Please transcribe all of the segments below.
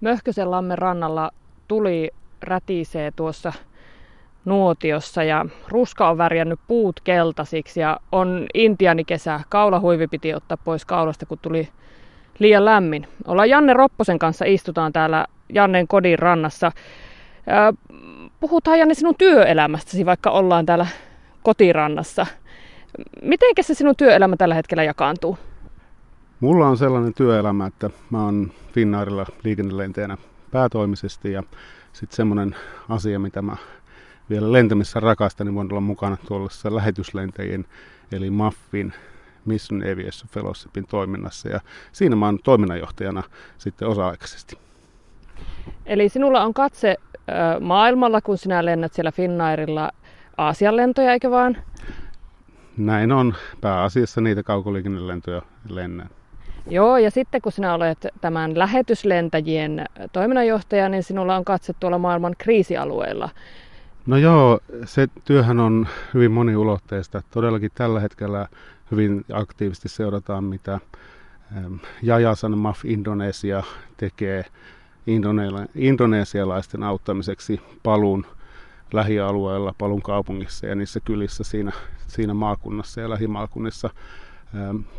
Möhkösenlammen rannalla tuli rätisee tuossa nuotiossa ja ruska on värjännyt puut keltaisiksi ja on intiani kesä. Kaulahuivi piti ottaa pois kaulasta, kun tuli liian lämmin. Ollaan Janne Ropposen kanssa istutaan täällä Jannen kodin rannassa. Puhutaan Janne sinun työelämästäsi, vaikka ollaan täällä kotirannassa. Miten se sinun työelämä tällä hetkellä jakaantuu? Mulla on sellainen työelämä, että mä oon Finnairilla liikennelentäjänä päätoimisesti ja sitten semmoinen asia, mitä mä vielä lentämissä rakastan, niin voin olla mukana tuollaisessa lähetyslentäjien eli MAFFin Mission Aviation Fellowshipin toiminnassa ja siinä mä oon toiminnanjohtajana sitten osa-aikaisesti. Eli sinulla on katse maailmalla, kun sinä lennät siellä Finnairilla Aasian lentoja, eikö vaan? Näin on. Pääasiassa niitä kaukoliikennelentoja lennän. Joo, ja sitten kun sinä olet tämän lähetyslentäjien toiminnanjohtaja, niin sinulla on katse tuolla maailman kriisialueilla. No joo, se työhän on hyvin moniulotteista. Todellakin tällä hetkellä hyvin aktiivisesti seurataan, mitä Jajasan MAF Indonesia tekee indonesialaisten auttamiseksi palun lähialueella, palun kaupungissa ja niissä kylissä siinä, siinä maakunnassa ja lähimaakunnissa.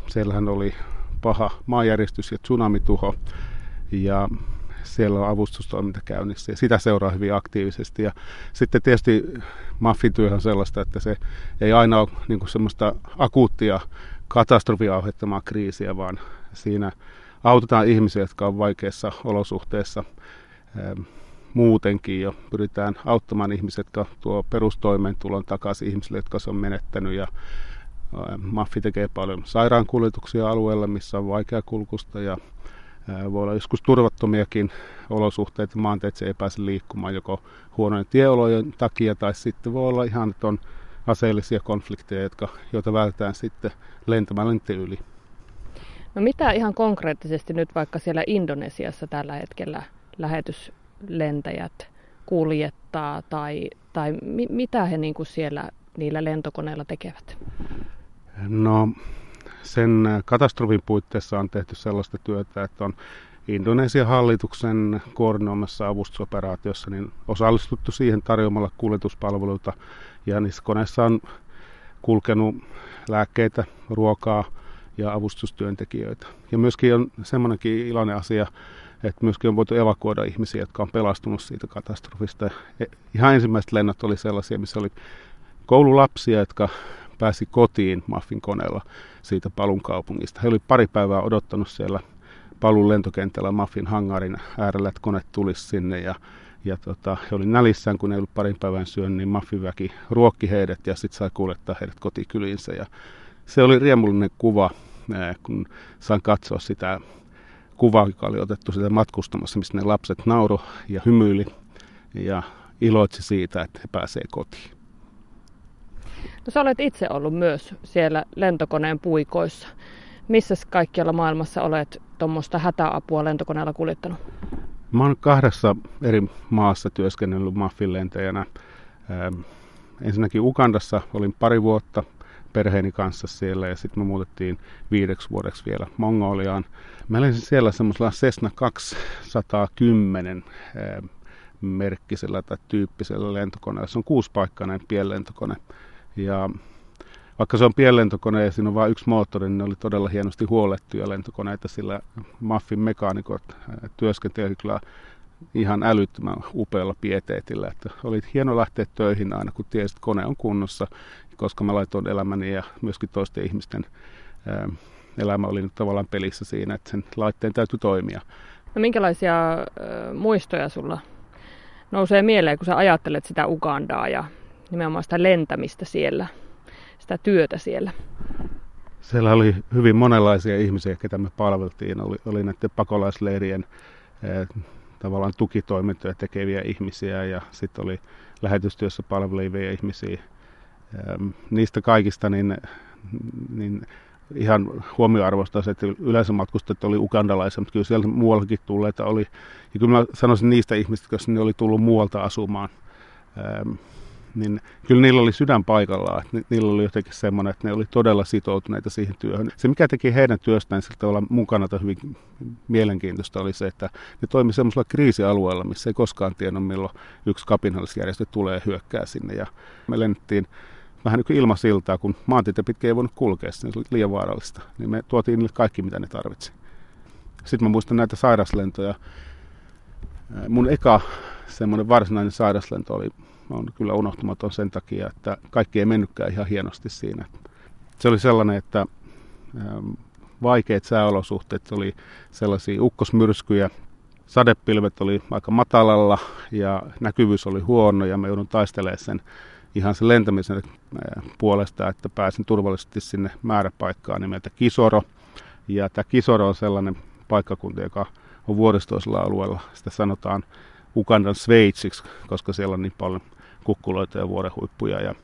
Siellähän oli paha maanjäristys ja tsunamituho ja siellä on avustustoiminta käynnissä ja sitä seuraa hyvin aktiivisesti. Ja sitten tietysti Maffin työ on sellaista, että se ei aina ole niin kuin semmoista akuuttia katastrofia aiheuttamaa kriisiä, vaan siinä autetaan ihmisiä, jotka on vaikeissa olosuhteissa ähm, muutenkin jo. Pyritään auttamaan ihmiset, jotka tuo perustoimeentulon takaisin ihmisille, jotka se on menettänyt ja Maffi tekee paljon sairaankuljetuksia alueella, missä on vaikea kulkusta ja voi olla joskus turvattomiakin olosuhteita, maanteitse ei pääse liikkumaan joko huonojen tieolojen takia tai sitten voi olla ihan, että on aseellisia konflikteja, jotka, joita vältetään sitten lentämällä niiden yli. No mitä ihan konkreettisesti nyt vaikka siellä Indonesiassa tällä hetkellä lähetyslentäjät kuljettaa tai, tai mi, mitä he niin kuin siellä niillä lentokoneilla tekevät? No sen katastrofin puitteissa on tehty sellaista työtä, että on Indonesian hallituksen koordinoimassa avustusoperaatiossa niin osallistuttu siihen tarjoamalla kuljetuspalveluita ja niissä koneissa on kulkenut lääkkeitä, ruokaa ja avustustyöntekijöitä. Ja myöskin on semmoinenkin iloinen asia, että myöskin on voitu evakuoida ihmisiä, jotka on pelastunut siitä katastrofista. Ihan ensimmäiset lennot oli sellaisia, missä oli koululapsia, jotka pääsi kotiin Maffin koneella siitä Palun kaupungista. He oli pari päivää odottanut siellä Palun lentokentällä Maffin hangarin äärellä, että kone tulisi sinne ja ja tota, he oli nälissään, kun ei ollut parin päivän syön, niin maffiväki ruokki heidät ja sitten sai kuljettaa heidät kotikyliinsä. Ja se oli riemullinen kuva, kun sain katsoa sitä kuvaa, joka oli otettu sitä matkustamassa, missä ne lapset nauro ja hymyili ja iloitsi siitä, että he pääsee kotiin. No sä olet itse ollut myös siellä lentokoneen puikoissa. Missä kaikkialla maailmassa olet tuommoista hätäapua lentokoneella kuljettanut? Mä oon kahdessa eri maassa työskennellyt maffin lentäjänä. Ähm, ensinnäkin Ukandassa olin pari vuotta perheeni kanssa siellä ja sitten me muutettiin viideksi vuodeksi vielä Mongoliaan. Mä lensin siellä semmoisella Cessna 210 ähm, merkkisellä tai tyyppisellä lentokoneella. Se on kuuspaikkainen pienlentokone. Ja vaikka se on pienlentokone ja siinä on vain yksi moottori, niin ne oli todella hienosti huolettuja lentokoneita, sillä Maffin mekaanikot työskentelivät kyllä ihan älyttömän upealla pieteetillä. Että oli hieno lähteä töihin aina, kun tiesit, että kone on kunnossa, koska mä laitoin elämäni ja myöskin toisten ihmisten ää, äh, elämä oli nyt tavallaan pelissä siinä, että sen laitteen täytyy toimia. No minkälaisia äh, muistoja sulla nousee mieleen, kun sä ajattelet sitä Ugandaa ja nimenomaan sitä lentämistä siellä? sitä työtä siellä? Siellä oli hyvin monenlaisia ihmisiä, ketä me palveltiin. Oli, oli näiden pakolaisleirien eh, tavallaan tukitoimintoja tekeviä ihmisiä ja sitten oli lähetystyössä palvelevia ihmisiä. Eh, niistä kaikista niin, niin ihan huomioarvoista se, että yleensä matkustajat oli ukandalaisia, mutta kyllä siellä muuallakin tulleita oli. Ja kyllä mä sanoisin niistä ihmistä, jotka sinne oli tullut muualta asumaan. Niin kyllä niillä oli sydän paikallaan. Että niillä oli jotenkin semmoinen, että ne oli todella sitoutuneita siihen työhön. Se, mikä teki heidän työstään siltä olla mukana hyvin mielenkiintoista, oli se, että ne toimi semmoisella kriisialueella, missä ei koskaan tiennyt, milloin yksi kapinallisjärjestö tulee hyökkää sinne. Ja me lennettiin vähän niin kuin ilmasiltaa, kun maantietä pitkin ei voinut kulkea, se oli liian vaarallista. Niin me tuotiin niille kaikki, mitä ne tarvitsi. Sitten mä muistan näitä sairaslentoja. Mun eka semmoinen varsinainen sairaslento oli on kyllä unohtumaton sen takia, että kaikki ei mennytkään ihan hienosti siinä. Se oli sellainen, että vaikeat sääolosuhteet oli sellaisia ukkosmyrskyjä, sadepilvet oli aika matalalla ja näkyvyys oli huono ja me joudun taistelemaan sen ihan sen lentämisen puolesta, että pääsin turvallisesti sinne määräpaikkaan nimeltä Kisoro. Ja tämä Kisoro on sellainen paikkakunta, joka on vuoristoisella alueella. Sitä sanotaan Ugandan Sveitsiksi, koska siellä on niin paljon kukkuloita ja vuorehuippuja. Ja,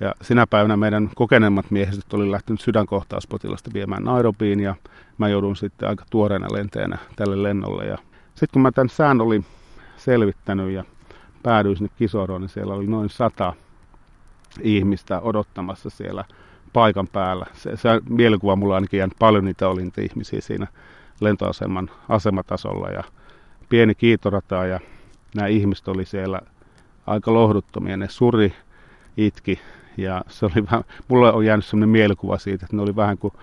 ja sinä päivänä meidän kokeneemmat miehistöt oli lähtenyt sydänkohtauspotilasta viemään Nairobiin ja mä joudun sitten aika tuoreena lenteenä tälle lennolle. Ja sitten kun mä tämän sään olin selvittänyt ja päädyin sinne Kisoroon, niin siellä oli noin sata ihmistä odottamassa siellä paikan päällä. Se, se mielikuva mulla ainakin jäänyt paljon niitä oli niitä ihmisiä siinä lentoaseman asematasolla ja pieni kiitorata ja nämä ihmiset oli siellä aika lohduttomia. Ne suri, itki ja se oli vähän, mulle on jäänyt sellainen mielikuva siitä, että ne oli vähän kuin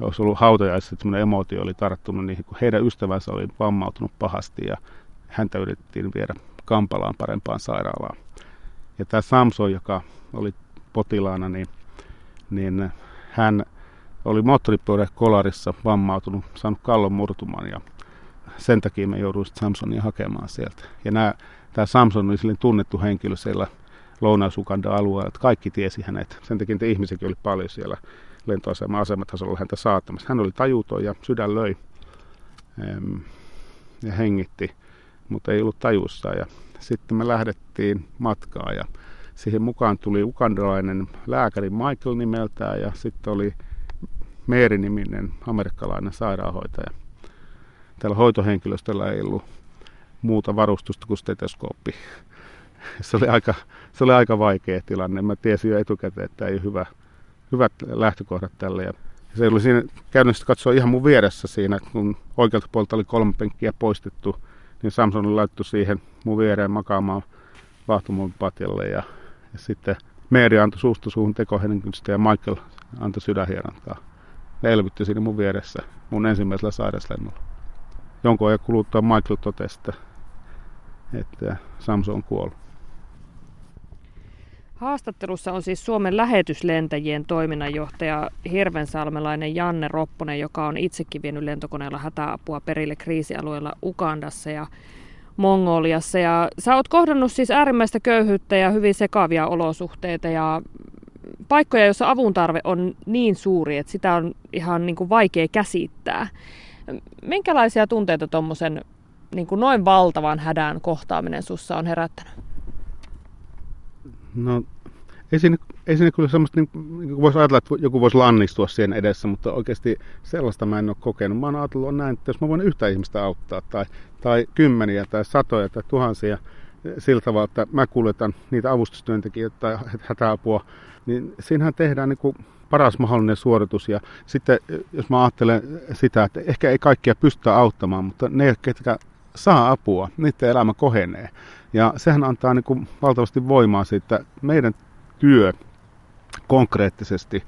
olisi ollut hautajaisissa, että semmoinen emotio oli tarttunut niihin, kun heidän ystävänsä oli vammautunut pahasti ja häntä yritettiin viedä Kampalaan parempaan sairaalaan. Ja tämä Samson, joka oli potilaana, niin, niin hän oli moottoripyöräkolarissa vammautunut, saanut kallon murtuman ja sen takia me jouduin Samsonia hakemaan sieltä. Ja nämä, tämä Samson oli silleen tunnettu henkilö siellä lounais alueella, että kaikki tiesi hänet. Sen takia niitä ihmisiäkin oli paljon siellä lentoasema asematasolla häntä saattamassa. Hän oli tajuton ja sydän löi ja hengitti, mutta ei ollut tajussa. Ja sitten me lähdettiin matkaa ja siihen mukaan tuli ukandalainen lääkäri Michael nimeltään ja sitten oli Meeri-niminen amerikkalainen sairaanhoitaja. Täällä hoitohenkilöstöllä ei ollut muuta varustusta kuin stetoskooppi. Se oli aika, se oli aika vaikea tilanne. Mä tiesin jo etukäteen, että ei ole hyvä, hyvät lähtökohdat tälle. Ja se oli siinä käytännössä katsoa ihan mun vieressä siinä, kun oikealta puolta oli kolme penkkiä poistettu, niin Samson oli laittu siihen mun viereen makaamaan vahtumon patjalle ja, ja sitten Meeri antoi suusta suuhun tekohengenkystä ja Michael antoi sydänhierontaa. Ne elvytti siinä mun vieressä mun ensimmäisellä sairaslennolla. Jonkun ajan kuluttua Michael totesi, että, että Samson on kuollut. Haastattelussa on siis Suomen lähetyslentäjien toiminnanjohtaja Hirvensalmelainen Janne Ropponen, joka on itsekin vienyt lentokoneella hätäapua perille kriisialueella Ukandassa ja Mongoliassa. Ja sä oot kohdannut siis äärimmäistä köyhyyttä ja hyvin sekavia olosuhteita ja paikkoja, joissa avun tarve on niin suuri, että sitä on ihan niin kuin vaikea käsittää. Minkälaisia tunteita tuommoisen niin noin valtavan hädän kohtaaminen sussa on herättänyt? No ei siinä, ei siinä kyllä semmoista, niin, niin voisi ajatella, että joku voisi lannistua siihen edessä, mutta oikeasti sellaista mä en ole kokenut. Mä oon ajatellut näin, että jos mä voin yhtä ihmistä auttaa, tai, tai kymmeniä, tai satoja, tai tuhansia, sillä tavalla, että mä kuljetan niitä avustustyöntekijöitä tai hätäapua, niin siinähän tehdään niin kuin paras mahdollinen suoritus. Ja sitten jos mä ajattelen sitä, että ehkä ei kaikkia pystytä auttamaan, mutta ne, ketkä saa apua, niiden elämä kohenee. Ja sehän antaa niin kuin valtavasti voimaa siitä, meidän työ konkreettisesti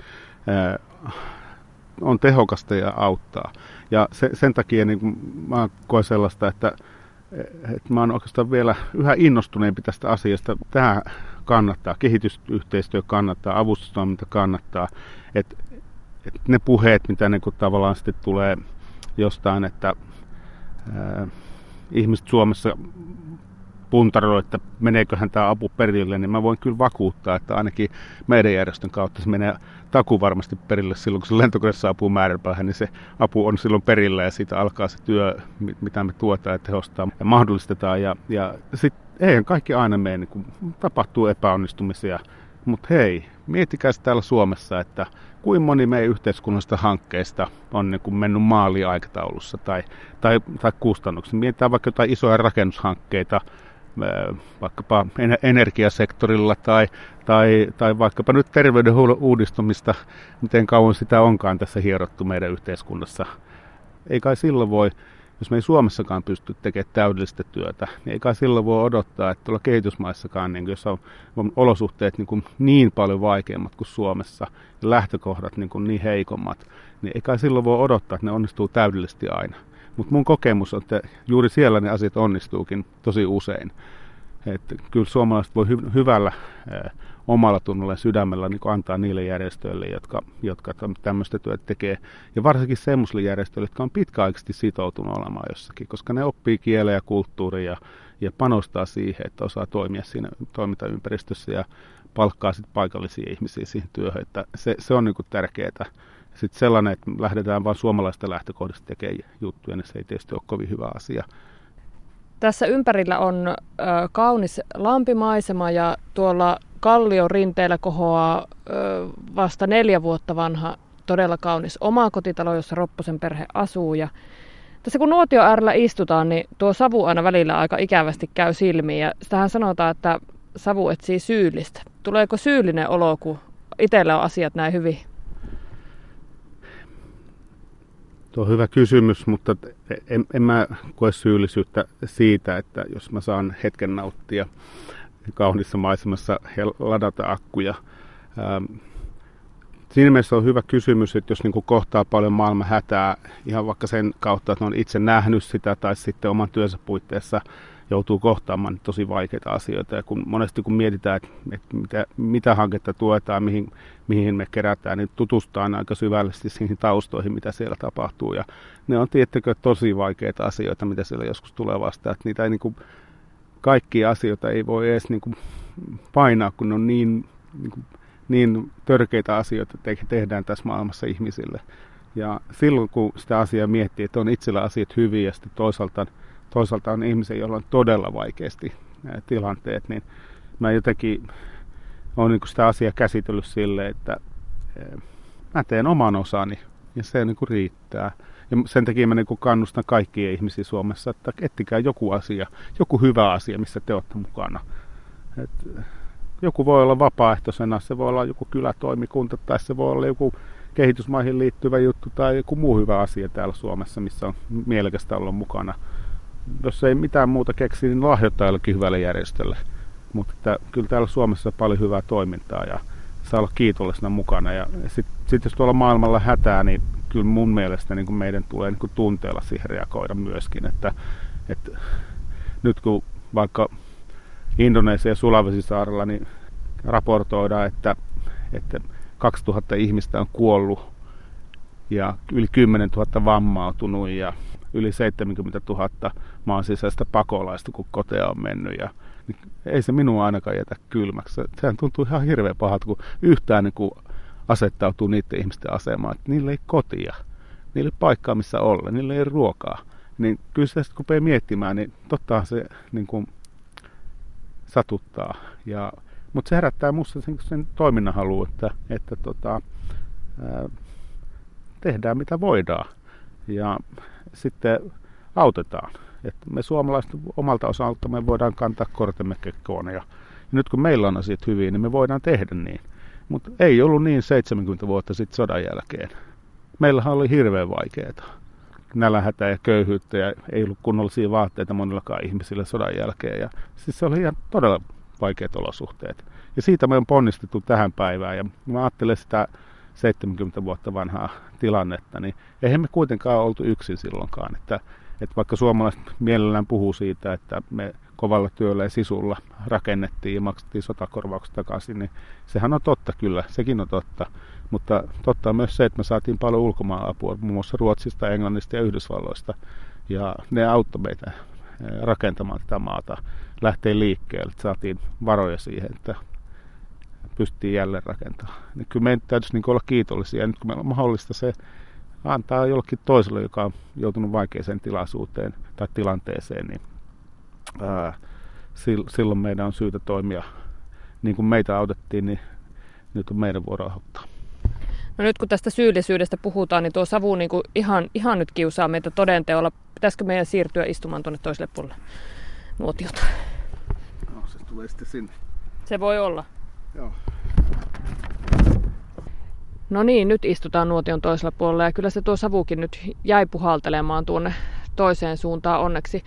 on tehokasta ja auttaa. Ja se, sen takia niin kuin mä koen sellaista, että, että mä oon oikeastaan vielä yhä innostuneempi tästä asiasta. Tämä kannattaa, kehitysyhteistyö kannattaa, avustustoiminta kannattaa. Et, et ne puheet, mitä niin kuin tavallaan sitten tulee jostain, että ää, ihmiset Suomessa puntaroi, että meneeköhän tämä apu perille, niin mä voin kyllä vakuuttaa, että ainakin meidän järjestön kautta se menee taku varmasti perille silloin, kun se lentokone saapuu määränpäähän, niin se apu on silloin perillä ja siitä alkaa se työ, mitä me tuotaan ja tehostaa ja mahdollistetaan. Ja, ja sitten eihän kaikki aina mene, niin kun tapahtuu epäonnistumisia, mutta hei, miettikää täällä Suomessa, että kuin moni meidän yhteiskunnallisista hankkeista on niin kuin mennyt maaliaikataulussa tai, tai, tai kustannuksissa. Mietitään vaikka jotain isoja rakennushankkeita, vaikkapa energiasektorilla tai, tai, tai vaikkapa nyt terveydenhuollon uudistumista, miten kauan sitä onkaan tässä hierottu meidän yhteiskunnassa. Ei kai silloin voi jos me ei Suomessakaan pysty tekemään täydellistä työtä, niin ei kai silloin voi odottaa, että tuolla kehitysmaissakaan, niin jos on, olosuhteet niin, kuin niin paljon vaikeammat kuin Suomessa ja lähtökohdat niin, kuin niin heikommat, niin ei kai silloin voi odottaa, että ne onnistuu täydellisesti aina. Mutta mun kokemus on, että juuri siellä ne asiat onnistuukin tosi usein. Että kyllä suomalaiset voi hy- hyvällä omalla tunnolla sydämellä niin antaa niille järjestöille, jotka, jotka tämmöistä työtä tekee. Ja varsinkin semmoisille järjestöille, jotka on pitkäaikaisesti sitoutunut olemaan jossakin, koska ne oppii kielen ja kulttuuria ja, ja panostaa siihen, että osaa toimia siinä toimintaympäristössä ja palkkaa sitten paikallisia ihmisiä siihen työhön. Että se, se on niin tärkeää. Sitten sellainen, että lähdetään vain suomalaista lähtökohdista tekemään juttuja, niin se ei tietysti ole kovin hyvä asia. Tässä ympärillä on ö, kaunis lampimaisema ja tuolla kallion rinteellä kohoaa ö, vasta neljä vuotta vanha todella kaunis oma kotitalo, jossa Ropposen perhe asuu. Ja tässä kun nuotio äärellä istutaan, niin tuo savu aina välillä aika ikävästi käy silmiin. Ja sitähän sanotaan, että savu etsii syyllistä. Tuleeko syyllinen olo, kun itsellä on asiat näin hyvin? Tuo on hyvä kysymys, mutta en, en mä koe syyllisyyttä siitä, että jos mä saan hetken nauttia kaunissa maisemassa ladata akkuja. Ähm, siinä mielessä on hyvä kysymys, että jos niin kohtaa paljon maailman hätää ihan vaikka sen kautta, että on itse nähnyt sitä tai sitten oman työnsä puitteissa joutuu kohtaamaan tosi vaikeita asioita. Ja kun monesti kun mietitään, että, että mitä, mitä hanketta tuetaan, mihin, mihin me kerätään, niin tutustaan aika syvällisesti siihen taustoihin, mitä siellä tapahtuu. Ja ne on tiettäkö tosi vaikeita asioita, mitä siellä joskus tulee vastaan. Että niitä ei niin kuin kaikkia asioita ei voi edes niin kuin painaa, kun on niin, niin, kuin, niin törkeitä asioita te- tehdään tässä maailmassa ihmisille. Ja silloin kun sitä asiaa miettii, että on itsellä asiat hyviä ja sitten toisaalta, toisaalta on ihmisiä, joilla on todella vaikeasti tilanteet, niin mä jotenkin olen niin sitä asiaa käsitellyt sille, että mä teen oman osani ja se niin kuin riittää. Ja sen takia mä niin kuin kannustan kaikkia ihmisiä Suomessa, että ettikää joku asia, joku hyvä asia, missä te olette mukana. Et joku voi olla vapaaehtoisena, se voi olla joku kylätoimikunta tai se voi olla joku kehitysmaihin liittyvä juttu tai joku muu hyvä asia täällä Suomessa, missä on mielekästä olla mukana. Jos ei mitään muuta keksi, niin lahjoittaa jollekin hyvälle järjestölle. Mutta kyllä täällä Suomessa on paljon hyvää toimintaa ja saa olla kiitollisena mukana. Ja sitten sit jos tuolla maailmalla hätää, niin kyllä mun mielestä niin kuin meidän tulee niin kuin tunteella siihen reagoida myöskin. Että, että nyt kun vaikka Indonesia ja Sulawesi-saarella niin raportoidaan, että, että 2000 ihmistä on kuollut ja yli 10 000 vammautunut ja yli 70 000 maan sisäistä pakolaista, kun kotea on mennyt. Ja, niin ei se minua ainakaan jätä kylmäksi. Sehän tuntuu ihan hirveän pahalta, kun yhtään niin kuin asettautuu niiden ihmisten asemaan, että niillä ei kotia, niillä ei paikkaa missä olla, niillä ei ruokaa. Niin kyllä sitä kun miettimään, niin totta se niin kuin, satuttaa. Ja, mutta se herättää minusta sen, sen toiminnan halu, että, että tota, ää, tehdään mitä voidaan. Ja sitten autetaan. Että me suomalaiset omalta osalta me voidaan kantaa kortemme kekkoon. Ja, ja nyt kun meillä on asiat hyvin, niin me voidaan tehdä niin. Mutta ei ollut niin 70 vuotta sitten sodan jälkeen. Meillähän oli hirveän vaikeaa. Nälähätä ja köyhyyttä ja ei ollut kunnollisia vaatteita monillakaan ihmisillä sodan jälkeen. Ja siis se oli ihan todella vaikeat olosuhteet. Ja siitä me on ponnistettu tähän päivään. Ja mä ajattelen sitä 70 vuotta vanhaa tilannetta, niin eihän me kuitenkaan oltu yksin silloinkaan. Että, että vaikka suomalaiset mielellään puhuu siitä, että me kovalla työllä ja sisulla rakennettiin ja maksettiin sotakorvaukset takaisin, niin sehän on totta kyllä, sekin on totta. Mutta totta on myös se, että me saatiin paljon ulkomaan apua, muun muassa Ruotsista, Englannista ja Yhdysvalloista. Ja ne auttoi meitä eh, rakentamaan tätä maata, lähtee liikkeelle, saatiin varoja siihen, että pystyttiin jälleen rakentamaan. Niin kyllä meidän täytyisi niin olla kiitollisia. Ja nyt kun meillä on mahdollista se antaa jollekin toiselle, joka on joutunut vaikeaseen tilaisuuteen tai tilanteeseen, niin ää, silloin meidän on syytä toimia niin kuin meitä autettiin, niin nyt on meidän vuoro auttaa. No nyt kun tästä syyllisyydestä puhutaan, niin tuo savu niin kuin ihan, ihan nyt kiusaa meitä todenteolla. Pitäisikö meidän siirtyä istumaan tuonne toiselle puolelle nuotiota? tulee sitten sinne. Se voi olla. Joo. No niin, nyt istutaan nuotion toisella puolella ja kyllä se tuo savukin nyt jäi puhaltelemaan tuonne toiseen suuntaan onneksi.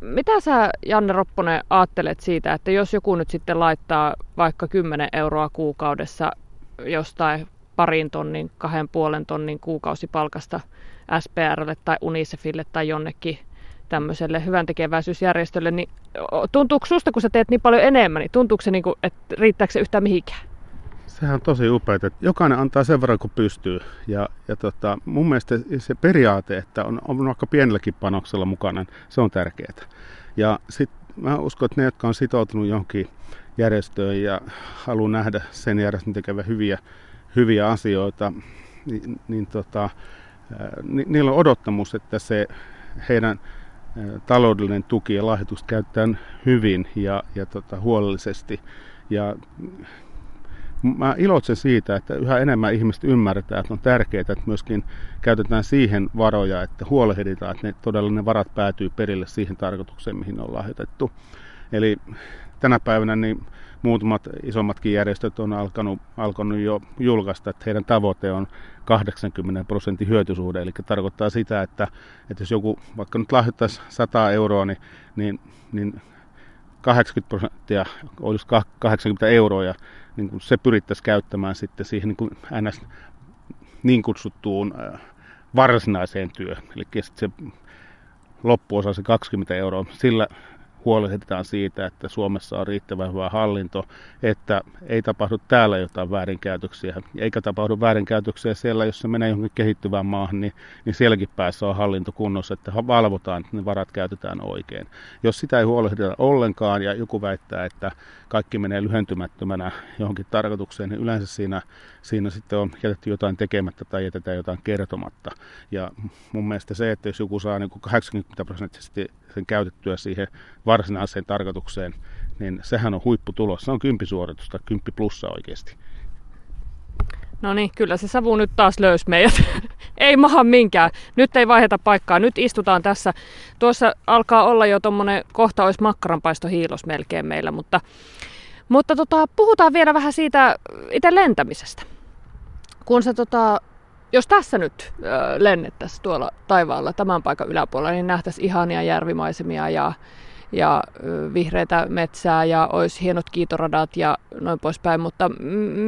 Mitä sä, Janne Ropponen, ajattelet siitä, että jos joku nyt sitten laittaa vaikka 10 euroa kuukaudessa jostain parin tonnin, kahden puolen tonnin kuukausipalkasta SPRlle tai Unicefille tai jonnekin tämmöiselle hyvän tekeväisyysjärjestölle, niin tuntuuko susta, kun sä teet niin paljon enemmän, niin tuntuuko se, niin kuin, että riittääkö se yhtään mihinkään? Sehän on tosi upeaa, että jokainen antaa sen verran kuin pystyy. Ja, ja tota, mun mielestä se periaate, että on, on vaikka pienelläkin panoksella mukana, se on tärkeää. Ja sitten mä uskon, että ne, jotka on sitoutunut johonkin järjestöön ja haluaa nähdä sen järjestön tekevän hyviä, hyviä asioita, niin, niin tota, ni, niillä on odottamus, että se heidän taloudellinen tuki ja lahjoitus käytetään hyvin ja, ja tota, huolellisesti. Ja mä iloitsen siitä, että yhä enemmän ihmiset ymmärtää, että on tärkeää, että myöskin käytetään siihen varoja, että huolehditaan, että ne todella ne varat päätyy perille siihen tarkoitukseen, mihin ne on lahjoitettu. Eli tänä päivänä niin muutamat isommatkin järjestöt on alkanut, alkanut jo julkaista, että heidän tavoite on 80 prosentin hyötysuhde. Eli tarkoittaa sitä, että, että jos joku vaikka nyt lahjoittaisi 100 euroa, niin, niin, niin 80 prosenttia olisi 80 euroa ja niin kuin se pyrittäisiin käyttämään sitten siihen niin kuin ns. niin kutsuttuun varsinaiseen työhön. Eli se loppuosa se 20 euroa, sillä huolehditaan siitä, että Suomessa on riittävän hyvä hallinto, että ei tapahdu täällä jotain väärinkäytöksiä, eikä tapahdu väärinkäytöksiä siellä, jos se menee johonkin kehittyvään maahan, niin, niin sielläkin päässä on hallinto kunnossa, että valvotaan, että ne varat käytetään oikein. Jos sitä ei huolehdita ollenkaan ja joku väittää, että kaikki menee lyhentymättömänä johonkin tarkoitukseen, niin yleensä siinä, siinä sitten on jätetty jotain tekemättä tai jätetään jotain kertomatta. Ja mun mielestä se, että jos joku saa niin 80 prosenttisesti sen käytettyä siihen varsinaiseen tarkoitukseen, niin sehän on huipputulos. Se on kymppisuoritus tai kymppi plussa oikeasti. No niin, kyllä se savu nyt taas löysi meidät. ei maha minkään. Nyt ei vaiheta paikkaa. Nyt istutaan tässä. Tuossa alkaa olla jo tuommoinen, kohta olisi makkaranpaisto hiilos melkein meillä, mutta, mutta tota, puhutaan vielä vähän siitä itse lentämisestä. Kun se tota, jos tässä nyt äh, lennettäisiin tuolla taivaalla tämän paikan yläpuolella, niin nähtäisiin ihania järvimaisemia ja, ja äh, vihreitä metsää ja olisi hienot kiitoradat ja noin poispäin. Mutta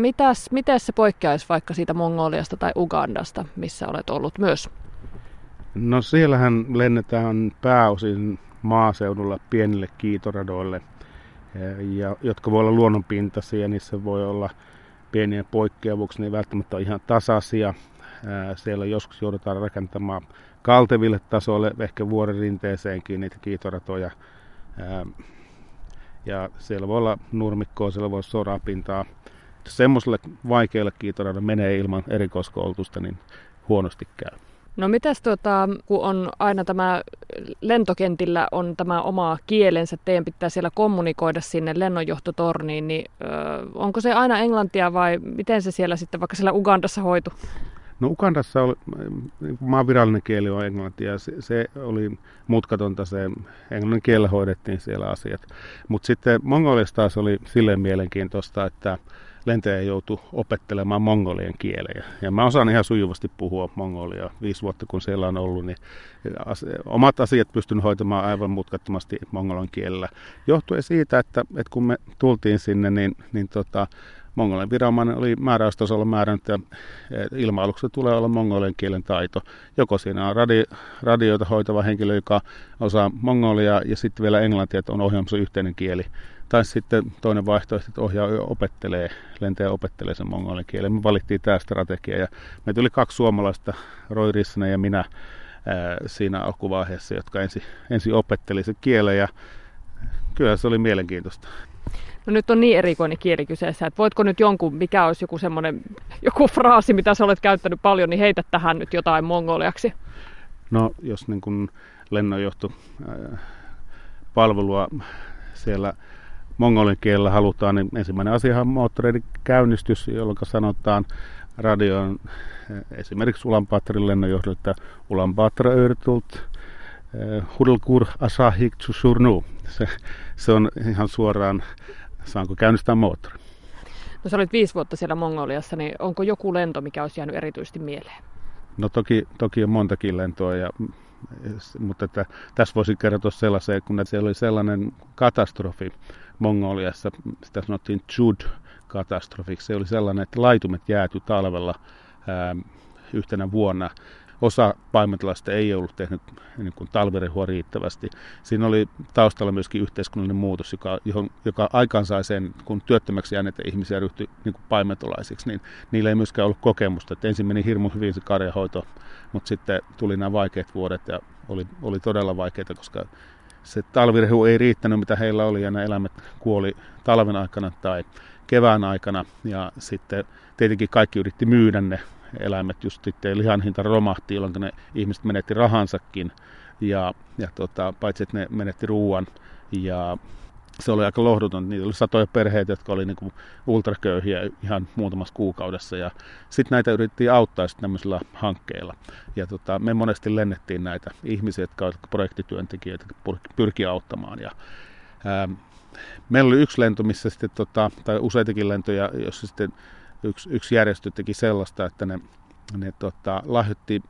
mitäs, miten se poikkeaisi vaikka siitä Mongoliasta tai Ugandasta, missä olet ollut myös? No siellähän lennetään pääosin maaseudulla pienille kiitoradoille, ja, jotka voi olla luonnonpintaisia, niissä voi olla pieniä poikkeavuuksia, ne ei välttämättä ole ihan tasaisia. Siellä joskus joudutaan rakentamaan kalteville tasolle, ehkä vuoren rinteeseenkin niitä kiitoratoja. Ja siellä voi olla nurmikkoa, siellä voi olla sorapintaa. Semmoiselle vaikealle kiitoradolle menee ilman erikoiskoulutusta, niin huonosti käy. No mitäs tuota, kun on aina tämä lentokentillä on tämä oma kielensä, teidän pitää siellä kommunikoida sinne lennonjohtotorniin, niin ö, onko se aina englantia vai miten se siellä sitten vaikka siellä Ugandassa hoitu? No Ukandassa oli, maan virallinen kieli on englanti ja se, se oli mutkatonta, se englannin kielellä hoidettiin siellä asiat. Mutta sitten Mongoliassa taas oli silleen mielenkiintoista, että lentäjä joutui opettelemaan mongolien kielejä. Ja mä osaan ihan sujuvasti puhua mongolia. Viisi vuotta kun siellä on ollut, niin omat asiat pystyn hoitamaan aivan mutkattomasti mongolin kielellä. Johtuen siitä, että, että kun me tultiin sinne, niin, niin tota, Mongolian viranomainen oli määräystasolla määrännyt, että ilma tulee olla mongolian kielen taito. Joko siinä on radi, radioita hoitava henkilö, joka osaa mongolia ja sitten vielä englantia, että on ohjaamassa yhteinen kieli. Tai sitten toinen vaihtoehto, että ohjaaja opettelee, lentäjä opettelee sen mongolin kielen. Me valittiin tämä strategia ja me tuli kaksi suomalaista, Roy Rissanen ja minä, ää, siinä alkuvaiheessa, jotka ensin, ensin opetteli sen kielen ja kyllä se oli mielenkiintoista. No nyt on niin erikoinen kieli kyseessä, että voitko nyt jonkun, mikä olisi joku semmoinen, joku fraasi, mitä sä olet käyttänyt paljon, niin heitä tähän nyt jotain mongoliaksi. No jos niin kuin lennonjohto palvelua siellä mongolin kielellä halutaan, niin ensimmäinen asia on moottoreiden käynnistys, jolloin sanotaan radioon esimerkiksi Ulaanbaatarin lennonjohdolle, että Ulaanbaatara Örtult, Hudalgur Asahik Tsusurnu. Se, se on ihan suoraan, saanko käynnistää moottori. No sä olit viisi vuotta siellä Mongoliassa, niin onko joku lento, mikä olisi jäänyt erityisesti mieleen? No toki, toki on montakin lentoa, ja, mutta että tässä voisi kertoa sellaisen, kun se oli sellainen katastrofi Mongoliassa, sitä sanottiin Chud-katastrofiksi. Se oli sellainen, että laitumet jääty talvella ää, yhtenä vuonna osa paimentolaista ei ollut tehnyt niin kuin talvirehua riittävästi. Siinä oli taustalla myöskin yhteiskunnallinen muutos, joka, johon, joka aikaansai sen, kun työttömäksi jääneitä ihmisiä ryhtyi niin kuin paimentolaisiksi, niin niillä ei myöskään ollut kokemusta. Että ensin meni hirmu hyvin se karjahoito, mutta sitten tuli nämä vaikeat vuodet ja oli, oli todella vaikeita, koska se talvirehu ei riittänyt, mitä heillä oli, ja nämä eläimet kuoli talven aikana tai kevään aikana, ja sitten tietenkin kaikki yritti myydä ne eläimet just sitten lihan hinta romahti, jolloin ne ihmiset menetti rahansakin. Ja, ja tota, paitsi että ne menetti ruoan ja se oli aika lohduton. Niitä oli satoja perheitä, jotka oli niin ultraköyhiä ihan muutamassa kuukaudessa. Ja sitten näitä yritettiin auttaa sitten tämmöisillä hankkeilla. Ja tota, me monesti lennettiin näitä ihmisiä, jotka olivat projektityöntekijöitä, pyrki auttamaan. Ja, ää, meillä oli yksi lento, missä sitten, tota, tai useitakin lentoja, jossa sitten yksi, yksi järjestö teki sellaista, että ne, ne tota, lahjoitti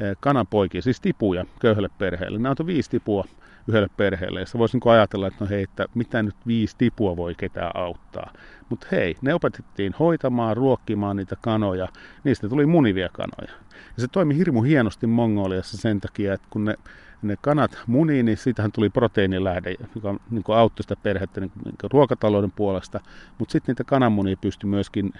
eh, kananpoikia, siis tipuja köyhälle perheelle. Ne antoi viisi tipua yhdelle perheelle. Ja voisin ajatella, että no hei, että mitä nyt viisi tipua voi ketään auttaa. Mutta hei, ne opetettiin hoitamaan, ruokkimaan niitä kanoja. Niistä tuli munivia kanoja. Ja se toimi hirmu hienosti Mongoliassa sen takia, että kun ne, ne kanat muni, niin siitähän tuli proteiinilähde, joka niin auttoi sitä perhettä niin niin ruokatalouden puolesta. Mutta sitten niitä kananmunia pystyi myöskin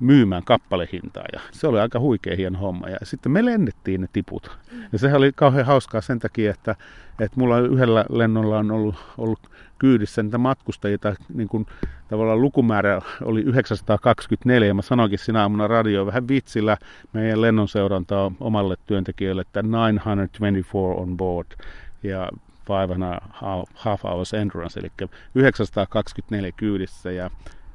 myymään kappalehintaa ja se oli aika huikea hieno homma. Ja sitten me lennettiin ne tiput. Ja sehän oli kauhean hauskaa sen takia, että, että mulla yhdellä lennolla on ollut, ollut kyydissä niitä matkustajia, niin kuin tavallaan lukumäärä oli 924 ja mä sanoinkin sinä aamuna radio vähän vitsillä meidän lennon seurantaa omalle työntekijöille, että 924 on board ja five and a half, half hours endurance, eli 924 kyydissä ja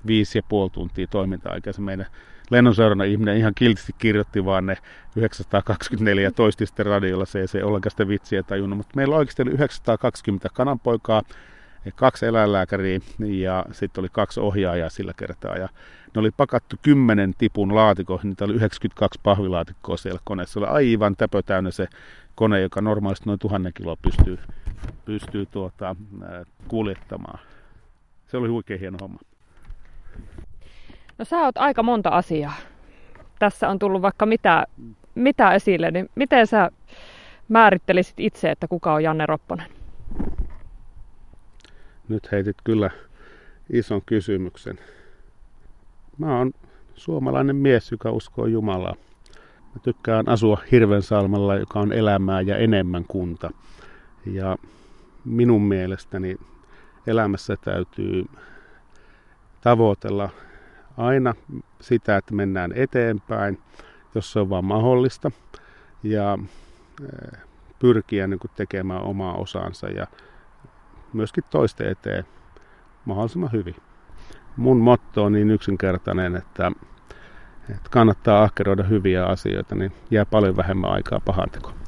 viisi ja puoli tuntia toiminta-aikaa. Se meidän lennonseurannan ihminen ihan kiltisti kirjoitti vaan ne 924 ja toisti sitten radiolla. Se ei se ollenkaan sitä vitsiä tajunnut. Mutta meillä oikeasti oli 920 kananpoikaa, kaksi eläinlääkäriä ja sitten oli kaksi ohjaajaa sillä kertaa. Ja ne oli pakattu kymmenen tipun laatikoihin, niitä oli 92 pahvilaatikkoa siellä koneessa. Se oli aivan täpö täynnä se kone, joka normaalisti noin tuhannen kiloa pystyy, pystyy tuota, kuljettamaan. Se oli huikea hieno homma. No sä oot aika monta asiaa. Tässä on tullut vaikka mitä, mitä esille, niin miten sä määrittelisit itse, että kuka on Janne Ropponen? Nyt heitit kyllä ison kysymyksen. Mä oon suomalainen mies, joka uskoo Jumalaa. Mä tykkään asua Hirvensalmella, joka on elämää ja enemmän kunta. Ja minun mielestäni elämässä täytyy tavoitella aina sitä, että mennään eteenpäin, jos se on vaan mahdollista, ja eh, pyrkiä niin kuin tekemään omaa osansa ja myöskin toisten eteen mahdollisimman hyvin. Mun motto on niin yksinkertainen, että, että kannattaa ahkeroida hyviä asioita, niin jää paljon vähemmän aikaa pahantekoon.